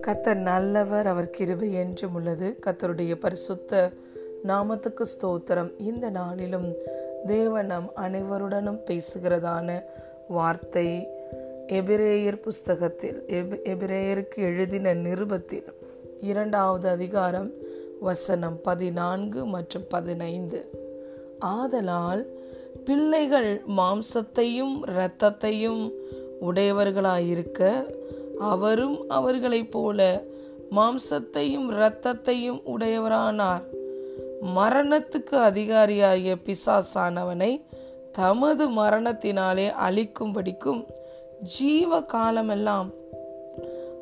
கத்தர் நல்லவர் அவர் கிருபை என்றும் உள்ளது. கத்தருடைய பரிசுத்த நாமத்துக்கு ஸ்தோத்திரம். இந்த நாளிலும் தேவனம் அனைவருடனும் பேசுகிறதான வார்த்தை எபிரேயர் புஸ்தகத்தில் எபி எபிரேயருக்கு எழுதின நிருபத்தில் இரண்டாவது அதிகாரம் வசனம் பதினான்கு மற்றும் பதினைந்து. ஆதலால் பிள்ளைகள் மாம்சத்தையும் இரத்தத்தையும் உடையவர்களாயிருக்க அவரும் அவர்களைப் போல மாம்சத்தையும் இரத்தத்தையும் உடையவரானார். மரணத்துக்கு அதிகாரியாகிய பிசாசானவனை தமது மரணத்தினாலே அழிக்கும்படிக்கும் ஜீவ காலமெல்லாம்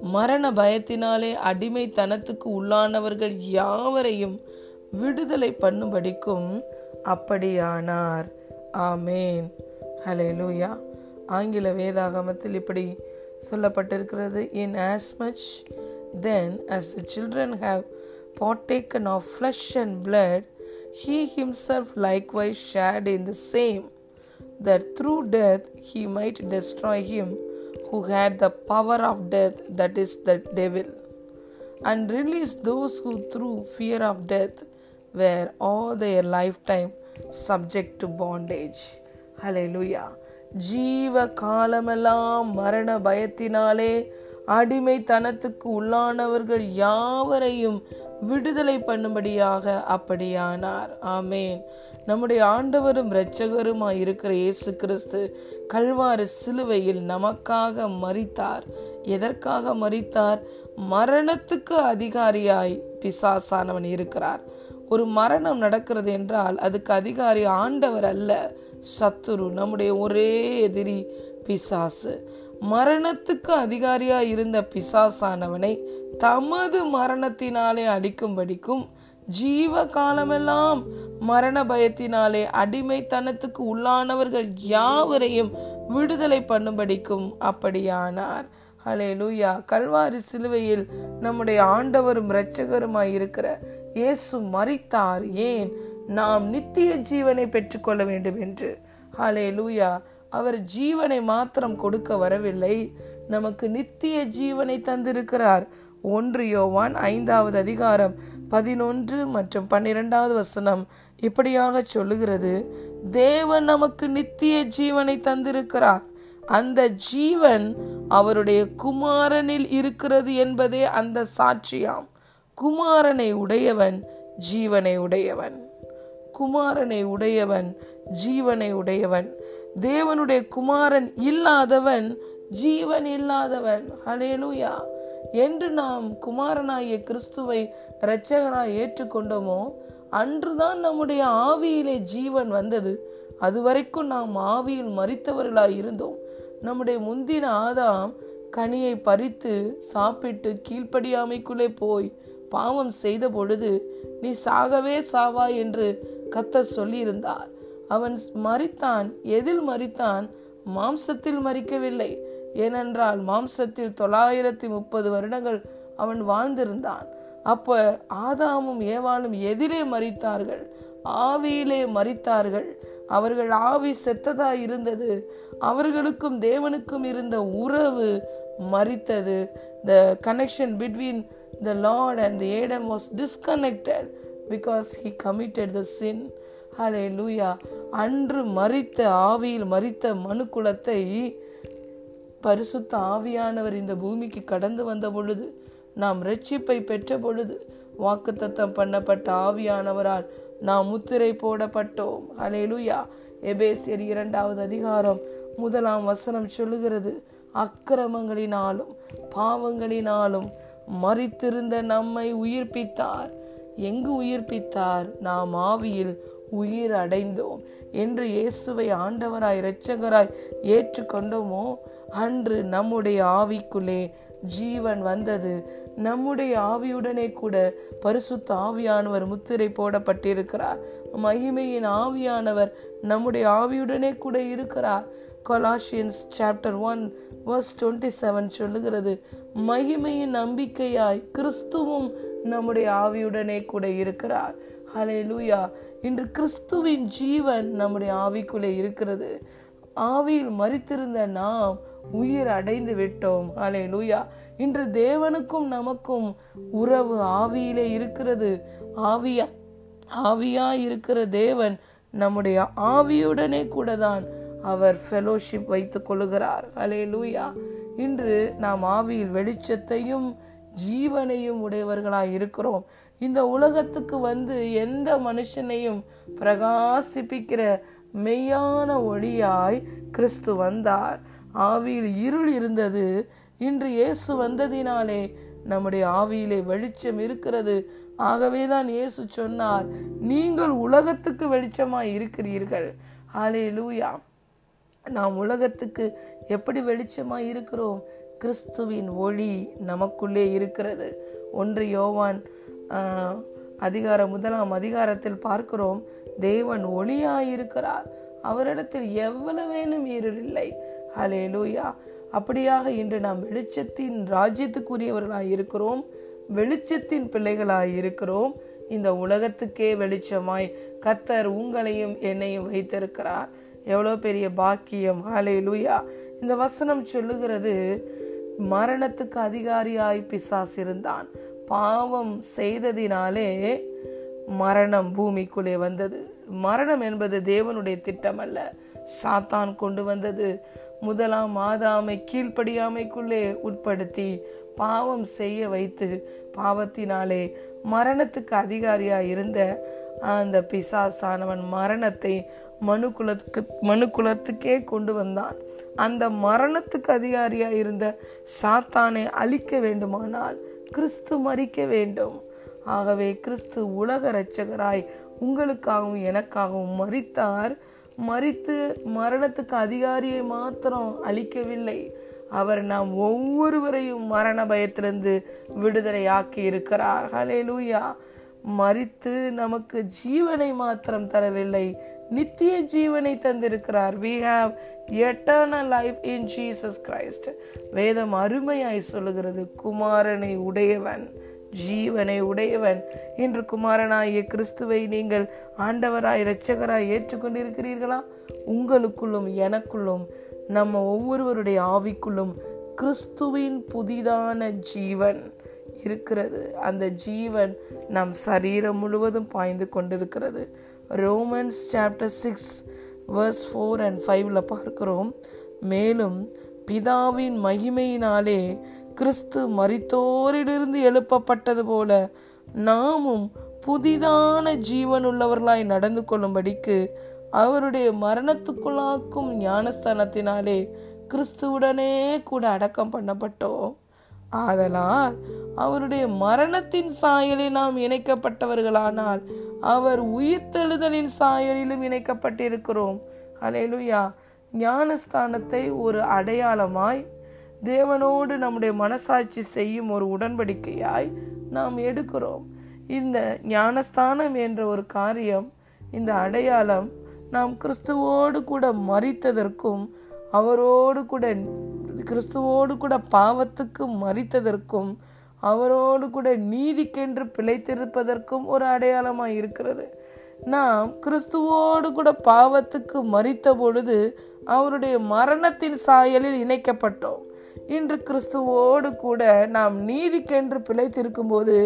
மரண பயத்தினாலே அடிமைத்தனத்துக்கு உள்ளானவர்கள் யாவரையும் விடுதலை பண்ணும்படிக்கும் அப்படியானார். ஆமேன் ஹலேலூயா ஆங்கில வேதாகமத்தில் இப்படி சொல்லப்பட்டிருக்கிறது inasmuch then as the children have partaken of flesh and blood he himself likewise shared in the same that through death he might destroy him who had the power of death that is the devil and release those who through fear of death were all their lifetime subject to bondage. Hallelujah. ஜீவ காலமெல்லாம் மரண பயத்தினாலே அடிமைத்தனத்துக்கு உள்ளானவர்கள் யாவரையும் விடுதலை பண்ணும்படியாக அப்படியானார். ஆமேன். நம்முடைய ஆண்டவரும் இரட்சகருமாய் இருக்கிற இயேசு கிறிஸ்து கல்வாறு சிலுவையில் நமக்காக மறித்தார் எதற்காக மறித்தார் மரணத்துக்கு அதிகாரியாய் பிசாசானவன் இருக்கிறார். ஒரு மரணம் நடக்கிறது என்றால் அதுக்கு அதிகாரி ஆண்டவர் அல்ல சத்துரு நம்முடைய ஒரே எதிரி பிசாசு. மரணத்துக்கு அதிகாரியா இருந்த பிசாசானவனை தமது மரணத்தினாலே அடிக்கும்படிக்கும் ஜீவ காலமெல்லாம் மரண பயத்தினாலே அடிமைத்தனத்துக்கு உள்ளானவர்கள் யாவரையும் விடுதலை பண்ணும்படிக்கும் அப்படியானார். ஹலே லூயா கல்வாரி சிலுவையில் நம்முடைய ஆண்டவரும் இரட்சகருமாய் இருக்கிற இயேசு மறித்தார் ஏன்? நாம் நித்திய ஜீவனை பெற்றுக்கொள்ள வேண்டும் என்று. ஹலே லூயா அவர் ஜீவனை மாத்திரம் கொடுக்க வரவில்லை. நமக்கு நித்திய ஜீவனை தந்திருக்கிறார். ஒன்று யோவான் ஐந்தாவது அதிகாரம் பதினொன்று மற்றும் பன்னிரெண்டாவது வசனம் இப்படியாக சொல்லுகிறது. தேவன் நமக்கு நித்திய ஜீவனை தந்திருக்கிறார். அந்த ஜீவன் அவருடைய குமாரனில் இருக்கிறது என்பதே அந்த சாட்சியாம். குமாரனை உடையவன் ஜீவனை உடையவன். குமாரனை உடையவன் ஜீவனை உடையவன். தேவனுடைய குமாரன் இல்லாதவன் ஜீவன் இல்லாதவன். ஹலேலூயா என்று நாம் குமாரனாகிய கிறிஸ்துவை இரட்சகராய் ஏற்றுக்கொண்டோமோ அன்றுதான் நம்முடைய ஆவியிலே ஜீவன் வந்தது. அதுவரைக்கும் நாம் ஆவியில் மறித்தவர்களாய் இருந்தோம். நம்முடைய முந்தின ஆதாம் கனியை பறித்து சாப்பிட்டு கீழ்ப்படியாமைக்குள்ளே போய் பாவம் செய்த பொழுது நீ சாகவே சாவா என்று கத்த சொல்லியிருந்தார். அவன் மறித்தான் எதில் மறித்தான் மாம்சத்தில் மறிக்கவில்லை ஏனென்றால் மாம்சத்தில் தொள்ளாயிரத்தி முப்பது வருடங்கள் அவன் வாழ்ந்திருந்தான். அப்ப ஆதாமும் ஏவாளும் எதிலே மறித்தார்கள் ஆவியிலே மறித்தார்கள் அவர்கள் ஆவி செத்ததா இருந்தது அவர்களுக்கும் தேவனுக்கும் இருந்த உறவு மறித்தது. The connection between the Lord and the Adam was disconnected because he committed the sin hallelujah அன்று மறித்த ஆவியில் மறித்த மனுக்குலத்தை பரிசுத்த ஆவியானவர் இந்த பூமிக்கு கடந்து வந்த பொழுது நாம் ரட்சிப்பை பெற்ற பொழுது வாக்குத்தத்தம் பண்ணப்பட்ட ஆவியானவரால் நாம் முத்திரை போடப்பட்டோம். அலேலுயா எபேசியர் இரண்டாவது அதிகாரம் முதலாம் வசனம் சொல்லுகிறது. அக்கிரமங்களினாலும் பாவங்களினாலும் மறித்திருந்த நம்மை உயிர்ப்பித்தார். எங்கு உயிர்ப்பித்தார்? நாம் ஆவியில் உயிர் அடைந்தோம் என்று இயேசுவை ஆண்டவராய் இரட்சகராய் ஏற்றுக்கொண்டோமோ? அன்று நம்முடைய ஆவிக்குள்ளே ஜீவன் வந்தது. நம்முடைய ஆவியுடனே கூட பரிசுத்த ஆவியானவர் முத்திரை போடப்பட்டிருக்கிறார். மகிமையின் ஆவியானவர் நம்முடைய ஆவியுடனே கூட இருக்கிறார். Colossians chapter one verse twenty seven சொல்லுகிறது மகிமையின் நம்பிக்கையாய் கிறிஸ்துவும் நம்முடைய ஆவியுடனே கூட இருக்கிறார். ஹலே லூயா இன்று கிறிஸ்துவின் ஜீவன் நம்முடைய ஆவிக்குள்ளே இருக்கிறது. ஆவியில் மறித்திருந்த நாம் உயிர் அடைந்து விட்டோம். அலே லூயா இன்று தேவனுக்கும் நமக்கும் உறவு ஆவியிலே இருக்கிறது. ஆவியா ஆவியா இருக்கிற தேவன் நம்முடைய ஆவியுடனே கூட தான் அவர் ஃபெலோஷிப் வைத்துக் கொள்ளுகிறார். அலே லூயா இன்று நாம் ஆவியில் வெளிச்சத்தையும் ஜீவனையும் உடையவர்களாய் இருக்கிறோம். இந்த உலகத்துக்கு வந்து எந்த மனுஷனையும் பிரகாசிப்பிக்கிற மெய்யான ஒளியாய் கிறிஸ்து வந்தார். ஆவியில் இருள் இருந்தது. இன்று இயேசு வந்ததினாலே நம்முடைய ஆவியிலே வெளிச்சம் இருக்கிறது. ஆகவேதான் இயேசு சொன்னார் நீங்கள் உலகத்துக்கு வெளிச்சமாய் இருக்கிறீர்கள். ஹாலே லூயா நாம் உலகத்துக்கு எப்படி வெளிச்சமாய் இருக்கிறோம்? கிறிஸ்துவின் ஒளி நமக்குள்ளே இருக்கிறது. ஒன்று யோவான் அதிகார முதலாம் அதிகாரத்தில் பார்க்கிறோம். தேவன் ஒளியாயிருக்கிறார். அவரிடத்தில் எவ்வளவேனும் இருள் இல்லை ஹலே லூயா அப்படியாக இன்று நாம் வெளிச்சத்தின் ராஜ்யத்துக்குரியவர்களாய் இருக்கிறோம் வெளிச்சத்தின் பிள்ளைகளாய் இருக்கிறோம் இந்த உலகத்துக்கே வெளிச்சமாய் கத்தர் உங்களையும் என்னையும் வைத்திருக்கிறார். எவ்வளோ பெரிய பாக்கியம். ஹலே லூயா இந்த வசனம் சொல்லுகிறது மரணத்துக்கு அதிகாரியாய் பிசாஸ் இருந்தான். பாவம் செய்ததினாலே மரணம் பூமிக்குள்ளே வந்தது. மரணம் என்பது தேவனுடைய திட்டம் அல்ல சாத்தான் கொண்டு வந்தது. முதலாம் மாதாமை கீழ்ப்படியாமைக்குள்ளே உட்படுத்தி பாவம் செய்ய வைத்து பாவத்தினாலே மரணத்துக்கு அதிகாரியா இருந்த அந்த பிசாசானவன் மரணத்தை மனு குலத்துக்கு மனு குலத்துக்கே கொண்டு வந்தான். அந்த மரணத்துக்கு அதிகாரியாக இருந்த சாத்தானை அழிக்க வேண்டுமானால் கிறிஸ்து மறிக்க வேண்டும். ஆகவே கிறிஸ்து உலக இரட்சகராய் உங்களுக்காகவும் எனக்காகவும் மறித்தார். மறித்து மரணத்துக்கு அதிகாரியை மாத்திரம் அளிக்கவில்லை. அவர் நாம் ஒவ்வொருவரையும் மரண பயத்திலிருந்து விடுதலை ஆக்கி இருக்கிறார். ஹலே லூயா மறித்து நமக்கு ஜீவனை மாத்திரம் தரவில்லை. நித்திய ஜீவனை தந்திருக்கிறார். We have eternal life in Jesus Christ வேதம் அருமையாய் சொல்லுகிறது. குமாரனை உடையவன். ஜீவனை உடையவன். இன்று குமாரனாகிய கிறிஸ்துவை நீங்கள் ஆண்டவராய் இரட்சகராய் ஏற்றுக்கொண்டிருக்கிறீர்களா? உங்களுக்குள்ளும் எனக்குள்ளும் நம்ம ஒவ்வொருவருடைய ஆவிக்குள்ளும் கிறிஸ்துவின் புதிதான ஜீவன் இருக்கிறது. அந்த ஜீவன் நம் சரீரம் முழுவதும் பாய்ந்து கொண்டிருக்கிறது. Romans chapter six verse four and ஃபைவ்ல பார்க்கிறோம். மேலும் பிதாவின் மகிமையினாலே கிறிஸ்து மரித்தோரிலிருந்து எழுப்பப்பட்டது போல நாமும் புதிதான ஜீவனுள்ளவர்களாய் நடந்து கொள்ளும்படிக்கு அவருடைய மரணத்துக்குள்ளாக்கும் ஞானஸ்தானத்தினாலே கிறிஸ்துவுடனே கூட அடக்கம் பண்ணப்பட்டோம். ஆதலால் அவருடைய மரணத்தின் சாயலில் நாம் இணைக்கப்பட்டவர்களானால் அவர் உயிர்த்தெழுதலின் சாயலிலும் இணைக்கப்பட்டிருக்கிறோம். அலையலுயா ஞானஸ்தானத்தை ஒரு அடையாளமாய் தேவனோடு நம்முடைய மனசாட்சி செய்யும் ஒரு உடன்படிக்கையாய் நாம் எடுக்கிறோம். இந்த ஞானஸ்தானம் என்ற ஒரு காரியம் இந்த அடையாளம் நாம் கிறிஸ்துவோடு கூட மறித்ததற்கும் அவரோடு கூட கிறிஸ்துவோடு கூட பாவத்துக்கு மறித்ததற்கும் அவரோடு கூட நீதிக்கென்று பிழைத்திருப்பதற்கும் ஒரு அடையாளமாக இருக்கிறது. நாம் கிறிஸ்துவோடு கூட பாவத்துக்கு மறித்த பொழுது அவருடைய மரணத்தின் சாயலில் இணைக்கப்பட்டோம். இன்று கிறிஸ்துவோடு கூட நாம் நீதிக்கென்று பிழைத்திருக்கும் போது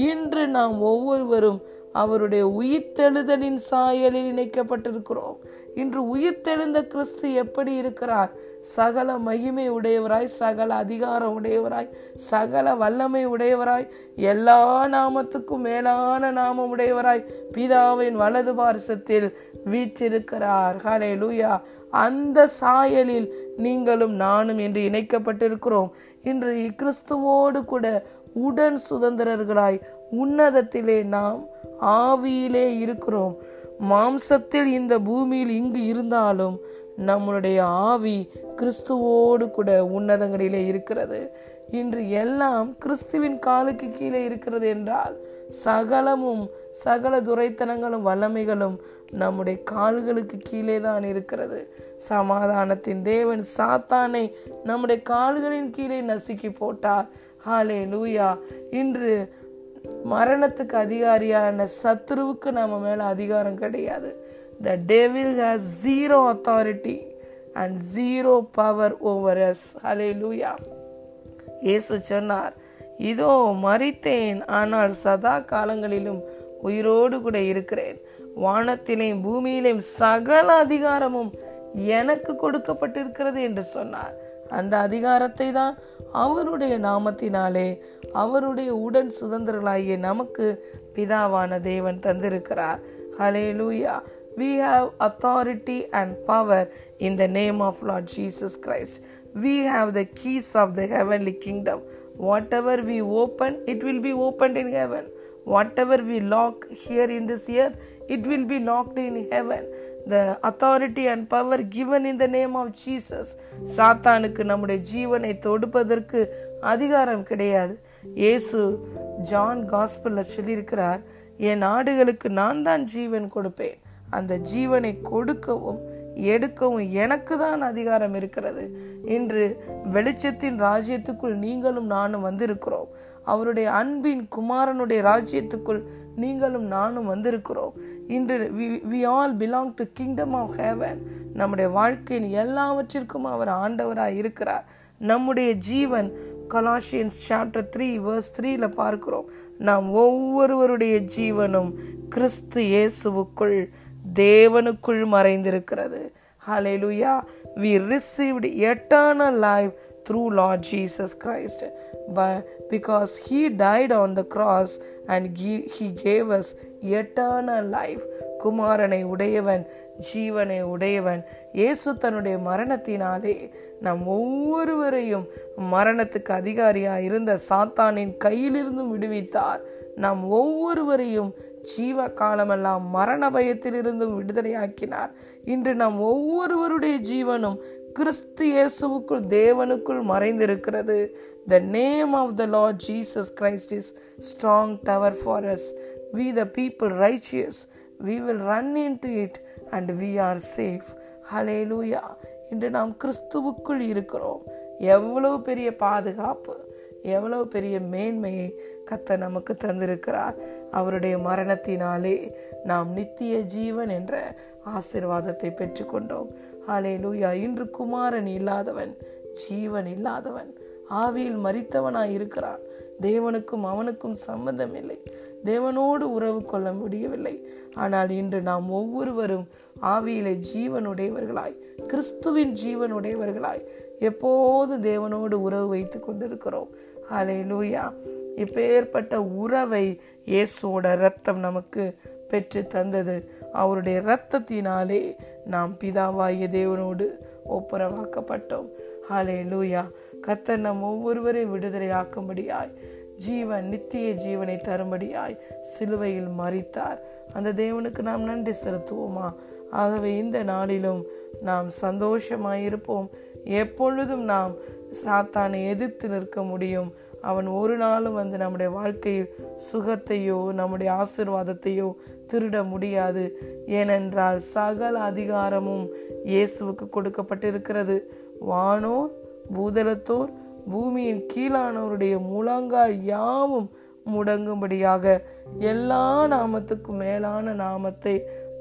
இன்று நாம் ஒவ்வொருவரும் அவருடைய உயிர்த்தெழுதலின் சாயலில் இணைக்கப்பட்டிருக்கிறோம். இன்று உயிர்த்தெழுந்த கிறிஸ்து எப்படி இருக்கிறார்? சகல மகிமை உடையவராய் சகல அதிகாரம் உடையவராய் சகல வல்லமை உடையவராய் எல்லா நாமத்துக்கும் மேலான நாமம் உடையவராய் பிதாவின் வலது பாரசத்தில் வீற்றிருக்கிறார். ஹலே லூயா அந்த சாயலில் நீங்களும் நானும் என்று இணைக்கப்பட்டிருக்கிறோம். இன்று கிறிஸ்துவோடு கூட உடன் சுதந்திரர்களாய் உன்னதத்திலே நாம் ஆவியிலே இருக்கிறோம். மாம்சத்தில் இந்த பூமியில் இங்கு இருந்தாலும் நம்மளுடைய ஆவி கிறிஸ்துவோடு கூட உன்னதங்களிலே இருக்கிறது. இன்று எல்லாம் கிறிஸ்துவின் காலுக்கு கீழே இருக்கிறது என்றால் சகலமும் சகல துரைத்தனங்களும் வல்லமைகளும் நம்முடைய கால்களுக்கு கீழே தான் இருக்கிறது. சமாதானத்தின் தேவன் சாத்தானை நம்முடைய கால்களின் கீழே நசுக்கி போட்டார். ஹாலே லூயா இன்று மரணத்துக்கு அதிகாரியான சத்ருவுக்கு நம்ம மேல அதிகாரம் கிடையாது. The devil has zero authority and zero power over us hallelujah இயேசு சொன்னார் இதோ மறித்தேன் ஆனால் சதா காலங்களிலும் உயிரோடு கூட இருக்கிறேன். வானத்திலேயும் பூமியிலேயும் சகல அதிகாரமும் எனக்கு கொடுக்கப்பட்டிருக்கிறது என்று சொன்னார். அந்த அதிகாரத்தை தான் அவருடைய நாமத்தினாலே அவருடைய உடன் சுதந்திரங்களாகிய நமக்கு பிதாவான தேவன் தந்திருக்கிறார் hallelujah we have authority and power in the name of Lord Jesus Christ we have the keys of the heavenly kingdom whatever we open it will be open in heaven whatever we lock here in this year it will be locked in heaven The authority and power given in the name of Jesus. சாத்தானுக்கு நம்முடைய ஜீவனை தொடுப்பதற்கு அதிகாரம் கிடையாது. இயேசு John காஸ்பிளில் சொல்லியிருக்கிறார் என் ஆடுகளுக்கு நான் தான் ஜீவன் கொடுப்பேன். அந்த ஜீவனை கொடுக்கவும் எடுக்கவும் எனக்கு தான் அதிகாரம் இருக்கிறது. இன்று வெளிச்சத்தின் ராஜ்யத்துக்குள் நீங்களும் நானும் வந்திருக்கிறோம். அவருடைய அன்பின் குமாரனுடைய ராஜ்யத்துக்குள் நீங்களும் நானும் வந்திருக்கிறோம். இன்று we all belong to kingdom of heaven நம்முடைய வாழ்க்கையின் எல்லாவற்றிற்கும் அவர் ஆண்டவராக இருக்கிறார். நம்முடைய ஜீவன் கலாஷியன்ஸ் சாப்டர் த்ரீ வேர்ஸ் த்ரீல பார்க்கிறோம். நாம் ஒவ்வொருவருடைய ஜீவனும் கிறிஸ்து இயேசுவுக்குள் தேவனுக்குள் மறைந்திருக்கிறது. Hallelujah we received eternal life through Lord Jesus Christ. But because he died on the cross and he gave us eternal life குமாரனை உடையவன் ஜீவனை உடையவன். இயேசு தன்னுடைய மரணத்தினாலே நம் ஒவ்வொருவரையும் மரணத்துக்கு அதிகாரியாக இருந்த சாத்தானின் கையிலிருந்தும் விடுவித்தார். நாம் ஒவ்வொருவரையும் ஜீவ காலமெல்லாம் மரண பயத்திலிருந்தும் விடுதலையாக்கினார். இன்று நாம் ஒவ்வொருவருடைய ஜீவனும் கிறிஸ்து இயேசுவுக்குள் தேவனுக்குள் மறைந்திருக்கிறது. The name of the Lord Jesus Christ is strong tower for us we the people righteous we will run into it and we are safe hallelujah இன்று நாம் கிறிஸ்துவுக்குள் இருக்கிறோம். எவ்வளவு பெரிய பாதுகாப்பு எவ்வளவு பெரிய மேன்மையை கத்த நமக்கு தந்திருக்கிறார். அவருடைய மரணத்தினாலே நாம் நித்திய ஜீவன் என்ற ஆசிர்வாதத்தை பெற்றுக்கொண்டோம். ஹாலே லூயா இன்று குமாரன் இல்லாதவன் ஜீவன் இல்லாதவன் ஆவியில் மறித்தவனாய் இருக்கிறான். தேவனுக்கும் அவனுக்கும் சம்பந்தம் இல்லை. தேவனோடு உறவு கொள்ள முடியவில்லை. ஆனால் இன்று நாம் ஒவ்வொருவரும் ஆவியிலே ஜீவனுடையவர்களாய் கிறிஸ்துவின் ஜீவனுடையவர்களாய் எப்போது தேவனோடு உறவு வைத்து கொண்டிருக்கிறோம்? ஹலே லூயா இப்பேற்பட்ட உறவை இயேசுவோட ரத்தம் நமக்கு பெற்று தந்தது. அவருடைய இரத்தத்தினாலே நாம் பிதாவாகிய தேவனோடு ஒப்புரவாக்கப்பட்டோம். ஹலே லூயா கத்தர் நம் ஒவ்வொருவரை விடுதலையாக்கும்படியாய் ஜீவன் நித்திய ஜீவனை தரும்படியாய் சிலுவையில் மறித்தார் அந்த தேவனுக்கு நாம் நன்றி செலுத்துவோமா? ஆகவே இந்த நாளிலும் நாம் சந்தோஷமாயிருப்போம். எப்பொழுதும் நாம் சாத்தானை எதிர்த்து நிற்க முடியும். அவன் ஒரு நாளும் வந்து நம்முடைய வாழ்க்கையில் சுகத்தையோ நம்முடைய ஆசிர்வாதத்தையோ திருட முடியாது. ஏனென்றால் சகல அதிகாரமும் இயேசுவுக்கு கொடுக்கப்பட்டிருக்கிறது. வானோர் பூதலத்தோர் பூமியின் கீழானவருடைய முழங்கால் யாவும் முடங்கும்படியாக எல்லா நாமத்துக்கும் மேலான நாமத்தை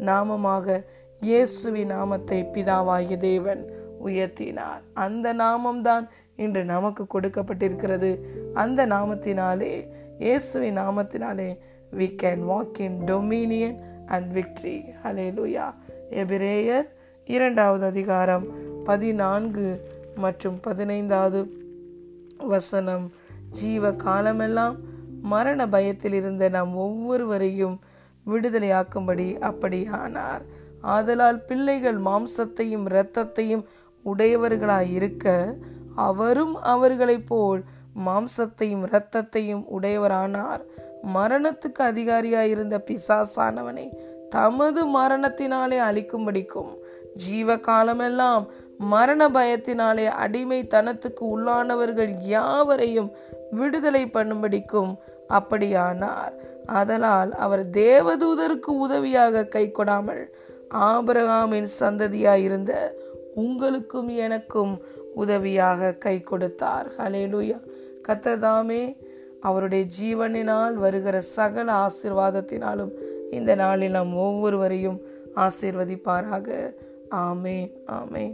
நாமமாக இயேசுவின் நாமத்தை பிதாவாகிய தேவன் உயர்த்தினார். அந்த நாமம்தான் இன்று நமக்கு கொடுக்கப்பட்டிருக்கிறது. அந்த நாமத்தினாலே இயேசுவின் நாமத்தினாலே we can walk in dominion and victory hallelujah எபிரேயர் இரண்டாவது அதிகாரம் பதினான்கு மற்றும் பதினைந்தாவது வசனம். ஜீவ காலமெல்லாம் மரண பயத்தில் இருந்த நாம் ஒவ்வொருவரையும் விடுதலையாக்கும்படி அப்படியானார். ஆதலால் பிள்ளைகள் மாம்சத்தையும் இரத்தத்தையும் உடையவர்களாய் இருக்க அவரும் அவர்களைப் போல் மாம்சத்தையும் இரத்தத்தையும் உடையவரானார். மரணத்துக்கு அதிகாரியாயிருந்த பிசாசானவனை தமது மரணத்தினாலே அழிக்கும்படிக்கும் ஜீவ காலமெல்லாம் மரண பயத்தினாலே அடிமை தனத்துக்கு உள்ளானவர்கள் யாவரையும் விடுதலை பண்ணும்படிக்கும் அப்படியானார். அதனால் அவர் தேவதூதருக்கு உதவியாக கை கொடாமல் ஆபரகாமின் சந்ததியாயிருந்த உங்களுக்கும் எனக்கும் உதவியாக கை கொடுத்தார். ஹலேலுயா கத்ததாமே அவருடைய ஜீவனினால் வருகிற சகல ஆசிர்வாதத்தினாலும் இந்த நாளில் நாம் ஒவ்வொருவரையும் ஆசிர்வதிப்பாராக. ஆமே ஆமே